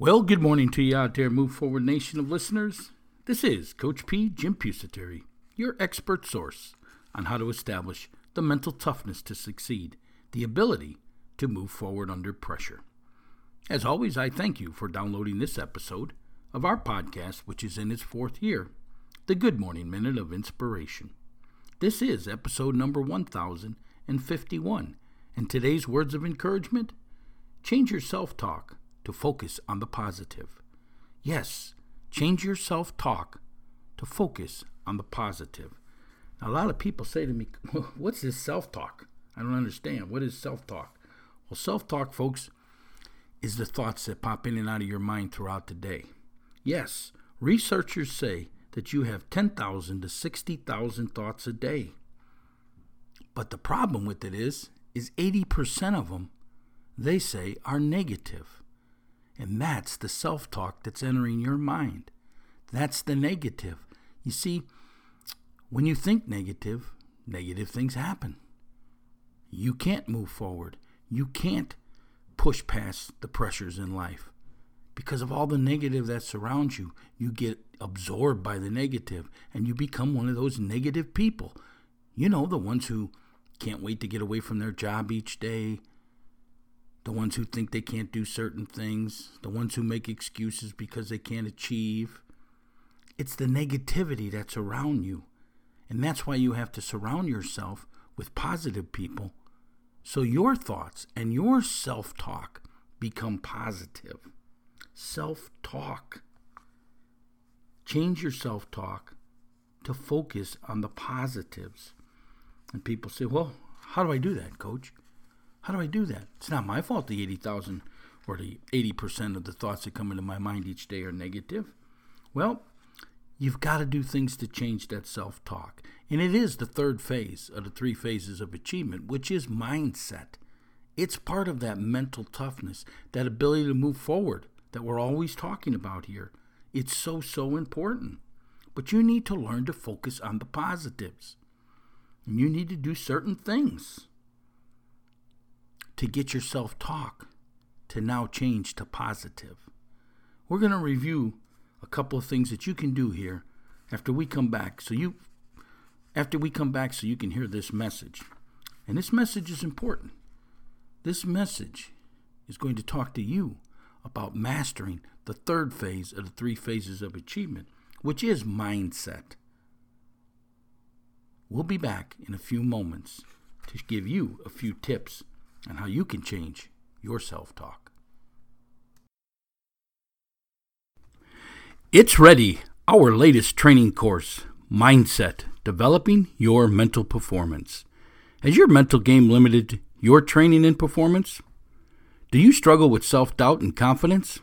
Well, good morning to you out there, Move Forward Nation of listeners. This is Coach P. Jim Pusateri, your expert source on how to establish the mental toughness to succeed, the ability to move forward under pressure. As always, I thank you for downloading this episode of our podcast, which is in its fourth year, the Good Morning Minute of Inspiration. This is episode number 1051, and today's words of encouragement change your self talk to focus on the positive. Yes, change your self talk to focus on the positive. Now, a lot of people say to me, What's this self talk? I don't understand. What is self talk? Well, self talk, folks, is the thoughts that pop in and out of your mind throughout the day. Yes, researchers say that you have 10,000 to 60,000 thoughts a day. But the problem with it is is 80% of them they say are negative. And that's the self talk that's entering your mind. That's the negative. You see, when you think negative, negative things happen. You can't move forward. You can't push past the pressures in life because of all the negative that surrounds you. You get absorbed by the negative and you become one of those negative people. You know, the ones who can't wait to get away from their job each day, the ones who think they can't do certain things, the ones who make excuses because they can't achieve. It's the negativity that's around you. And that's why you have to surround yourself with positive people so your thoughts and your self talk become positive. Self talk. Change your self talk to focus on the positives. And people say, well, how do I do that, coach? How do I do that? It's not my fault the 80,000 or the 80% of the thoughts that come into my mind each day are negative. Well, you've got to do things to change that self talk. And it is the third phase of the three phases of achievement, which is mindset. It's part of that mental toughness, that ability to move forward that we're always talking about here. It's so, so important. But you need to learn to focus on the positives. And you need to do certain things to get your self talk to now change to positive. We're going to review a couple of things that you can do here after we come back so you after we come back so you can hear this message. And this message is important. This message is going to talk to you about mastering the third phase of the three phases of achievement, which is mindset. We'll be back in a few moments to give you a few tips and how you can change your self talk. It's ready, our latest training course, Mindset Developing Your Mental Performance. Has your mental game limited your training and performance? Do you struggle with self doubt and confidence?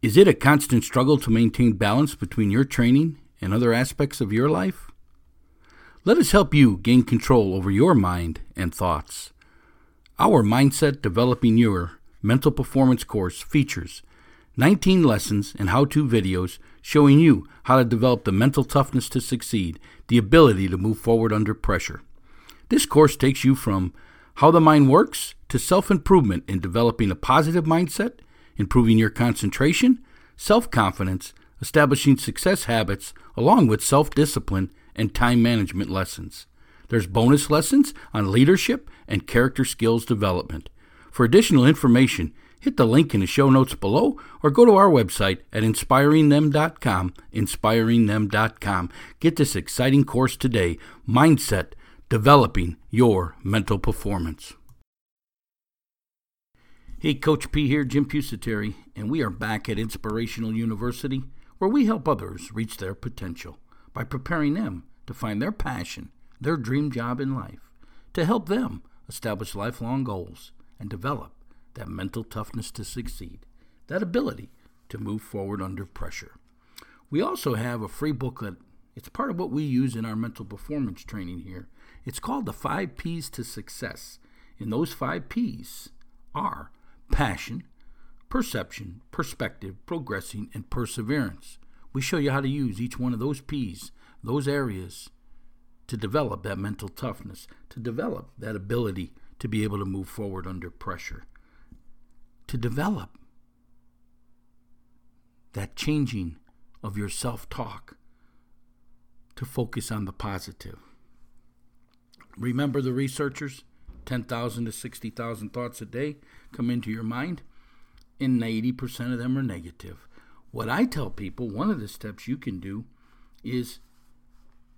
Is it a constant struggle to maintain balance between your training and other aspects of your life? Let us help you gain control over your mind and thoughts. Our Mindset Developing Your Mental Performance course features 19 lessons and how to videos showing you how to develop the mental toughness to succeed, the ability to move forward under pressure. This course takes you from how the mind works to self improvement in developing a positive mindset, improving your concentration, self confidence, establishing success habits, along with self discipline and time management lessons. There's bonus lessons on leadership and character skills development. For additional information, hit the link in the show notes below or go to our website at inspiringthem.com, inspiringthem.com. Get this exciting course today, Mindset Developing Your Mental Performance. Hey, Coach P here, Jim Pusateri, and we are back at Inspirational University where we help others reach their potential by preparing them to find their passion, their dream job in life, to help them establish lifelong goals and develop that mental toughness to succeed, that ability to move forward under pressure. We also have a free booklet. It's part of what we use in our mental performance training here. It's called the Five P's to Success. And those five P's are passion, perception, perspective, progressing, and perseverance. We show you how to use each one of those P's, those areas, to develop that mental toughness, to develop that ability to be able to move forward under pressure, to develop that changing of your self talk, to focus on the positive. Remember the researchers? 10,000 to 60,000 thoughts a day come into your mind and 90% of them are negative. What I tell people, one of the steps you can do is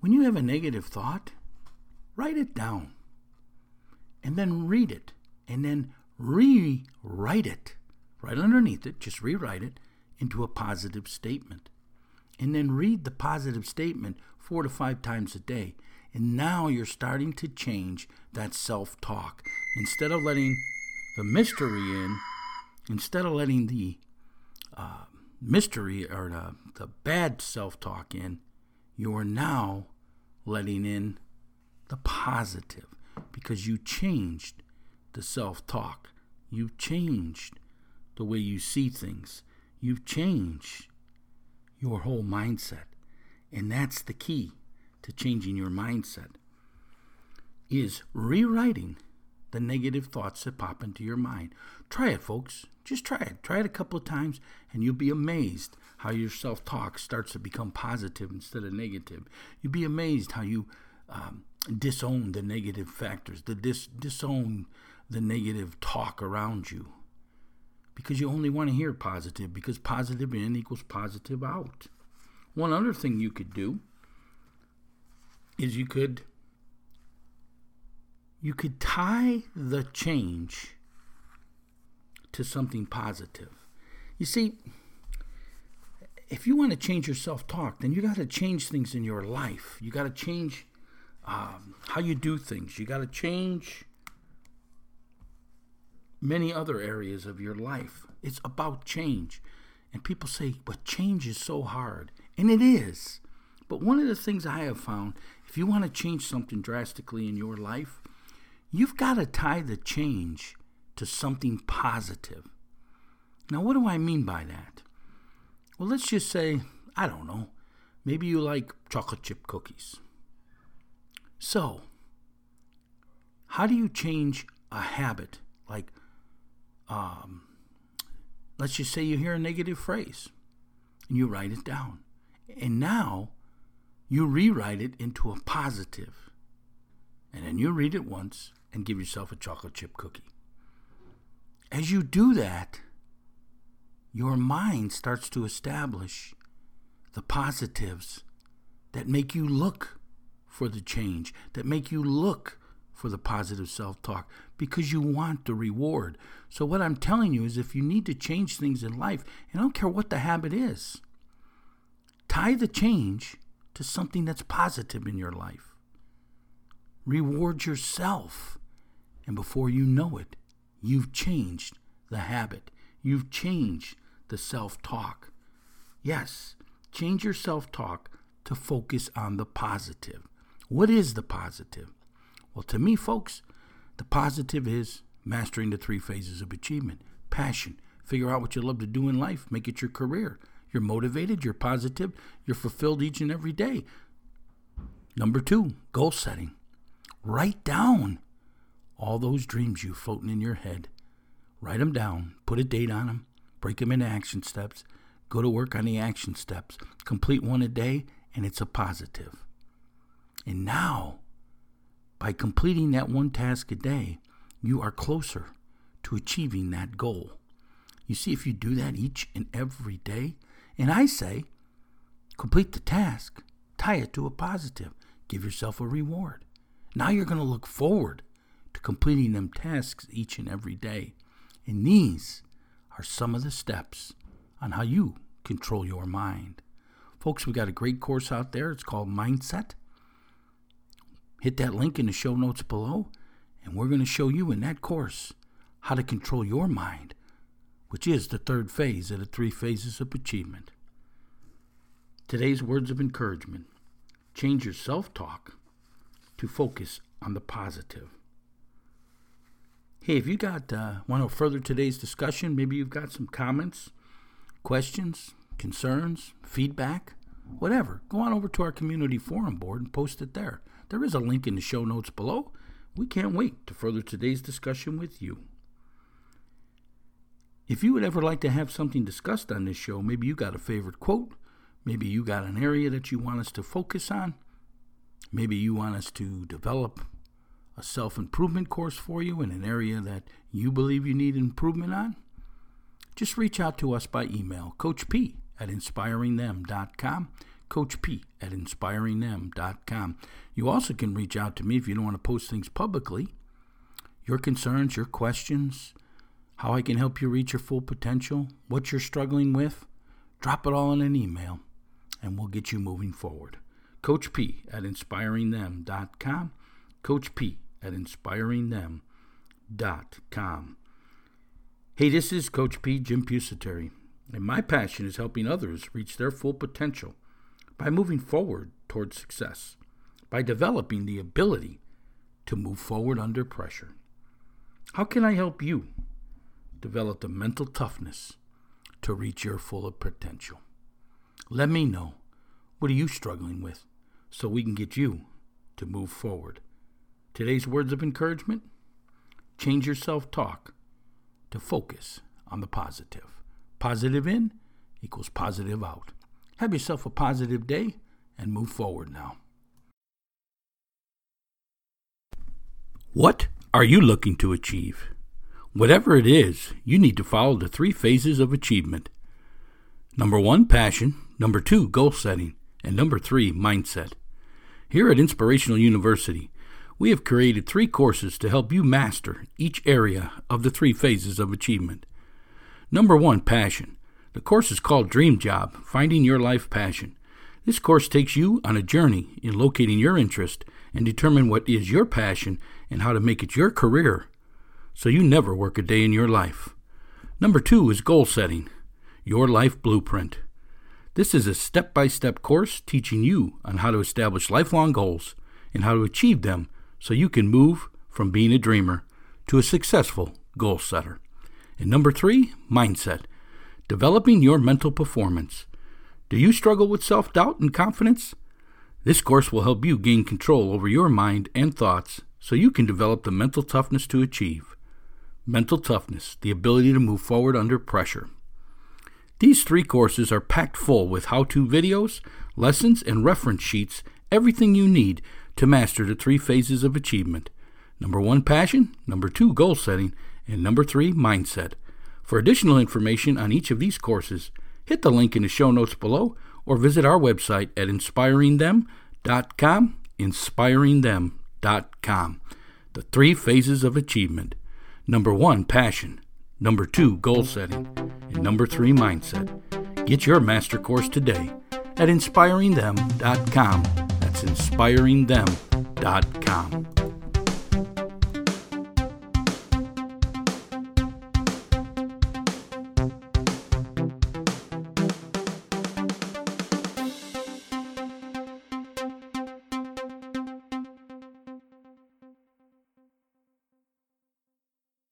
when you have a negative thought, write it down and then read it and then rewrite it right underneath it, just rewrite it into a positive statement. And then read the positive statement four to five times a day. And now you're starting to change that self talk. Instead of letting the mystery in, instead of letting the uh, mystery or the, the bad self talk in, you are now letting in the positive because you changed the self talk. You've changed the way you see things. You've changed your whole mindset. And that's the key to changing your mindset is rewriting the negative thoughts that pop into your mind. Try it, folks. Just try it. Try it a couple of times, and you'll be amazed how your self talk starts to become positive instead of negative. You'll be amazed how you um, disown the negative factors, the dis- disown the negative talk around you. Because you only want to hear positive, because positive in equals positive out. One other thing you could do is you could you could tie the change to something positive. You see, if you want to change your self talk, then you got to change things in your life. You got to change um, how you do things. You got to change many other areas of your life. It's about change. And people say, but change is so hard. And it is. But one of the things I have found, if you want to change something drastically in your life, You've got to tie the change to something positive. Now, what do I mean by that? Well, let's just say, I don't know, maybe you like chocolate chip cookies. So, how do you change a habit? Like, um, let's just say you hear a negative phrase and you write it down. And now you rewrite it into a positive. And then you read it once and give yourself a chocolate chip cookie. As you do that, your mind starts to establish the positives that make you look for the change, that make you look for the positive self talk because you want the reward. So, what I'm telling you is if you need to change things in life, and I don't care what the habit is, tie the change to something that's positive in your life. Reward yourself and before you know it, you've changed the habit. You've changed the self talk. Yes, change your self talk to focus on the positive. What is the positive? Well, to me, folks, the positive is mastering the three phases of achievement passion, Figure out what you love to do in life. Make it your career. You're motivated, you're positive, you're fulfilled each and every day. Number two, goal setting. Write down all those dreams you're floating in your head. Write them down, put a date on them, break them into action steps, go to work on the action steps, complete one a day, and it's a positive. And now, by completing that one task a day, you are closer to achieving that goal. You see, if you do that each and every day, and I say, complete the task, tie it to a positive, give yourself a reward. Now you're going to look forward completing them tasks each and every day. And these are some of the steps on how you control your mind. Folks, we got a great course out there. It's called Mindset. Hit that link in the show notes below, and we're going to show you in that course how to control your mind, which is the third phase of the three phases of achievement. Today's words of encouragement change your self talk to focus on the positive. Hey, if you got uh, want to further today's discussion, maybe you've got some comments, questions, concerns, feedback, whatever, go on over to our community forum board and post it there. There is a link in the show notes below. We can't wait to further today's discussion with you. If you would ever like to have something discussed on this show, maybe you got a favorite quote, maybe you got an area that you want us to focus on, maybe you want us to develop a self improvement course for you in an area that you believe you need improvement on, just reach out to us by email, Coach P at inspiringthem.com. Coach P at inspiringthem.com. You also can reach out to me if you don't want to post things publicly. Your concerns, your questions, how I can help you reach your full potential, what you're struggling with, drop it all in an email and we'll get you moving forward. Coach P at inspiringthem.com. Coach P at inspiringthem.com. Hey, this is Coach P, Jim Pusateri, and my passion is helping others reach their full potential by moving forward towards success, by developing the ability to move forward under pressure. How can I help you develop the mental toughness to reach your full potential? Let me know what are you struggling with so we can get you to move forward. Today's words of encouragement change your self talk to focus on the positive. Positive in equals positive out. Have yourself a positive day and move forward now. What are you looking to achieve? Whatever it is, you need to follow the three phases of achievement. Number one, passion. Number two, goal setting. And number three, mindset. Here at Inspirational University, we have created three courses to help you master each area of the three phases of achievement. Number one, passion. The course is called Dream Job Finding Your Life Passion. This course takes you on a journey in locating your interest and determine what is your passion and how to make it your career so you never work a day in your life. Number two is goal setting, your life blueprint. This is a step by step course teaching you on how to establish lifelong goals and how to achieve them so you can move from being a dreamer to a successful goal setter. And number three, mindset. Developing your mental performance. Do you struggle with self doubt and confidence? This course will help you gain control over your mind and thoughts so you can develop the mental toughness to achieve. Mental toughness, the ability to move forward under pressure. These three courses are packed full with how to videos, lessons, and reference sheets, everything you need to master the three phases of achievement number one, passion, number two, goal setting, and number three, mindset. For additional information on each of these courses, hit the link in the show notes below or visit our website at inspiringthem.com. Inspiringthem.com. The three phases of achievement number one, passion, number two, goal setting, and number three, mindset. Get your master course today at inspiringthem.com. Inspiringthem.com.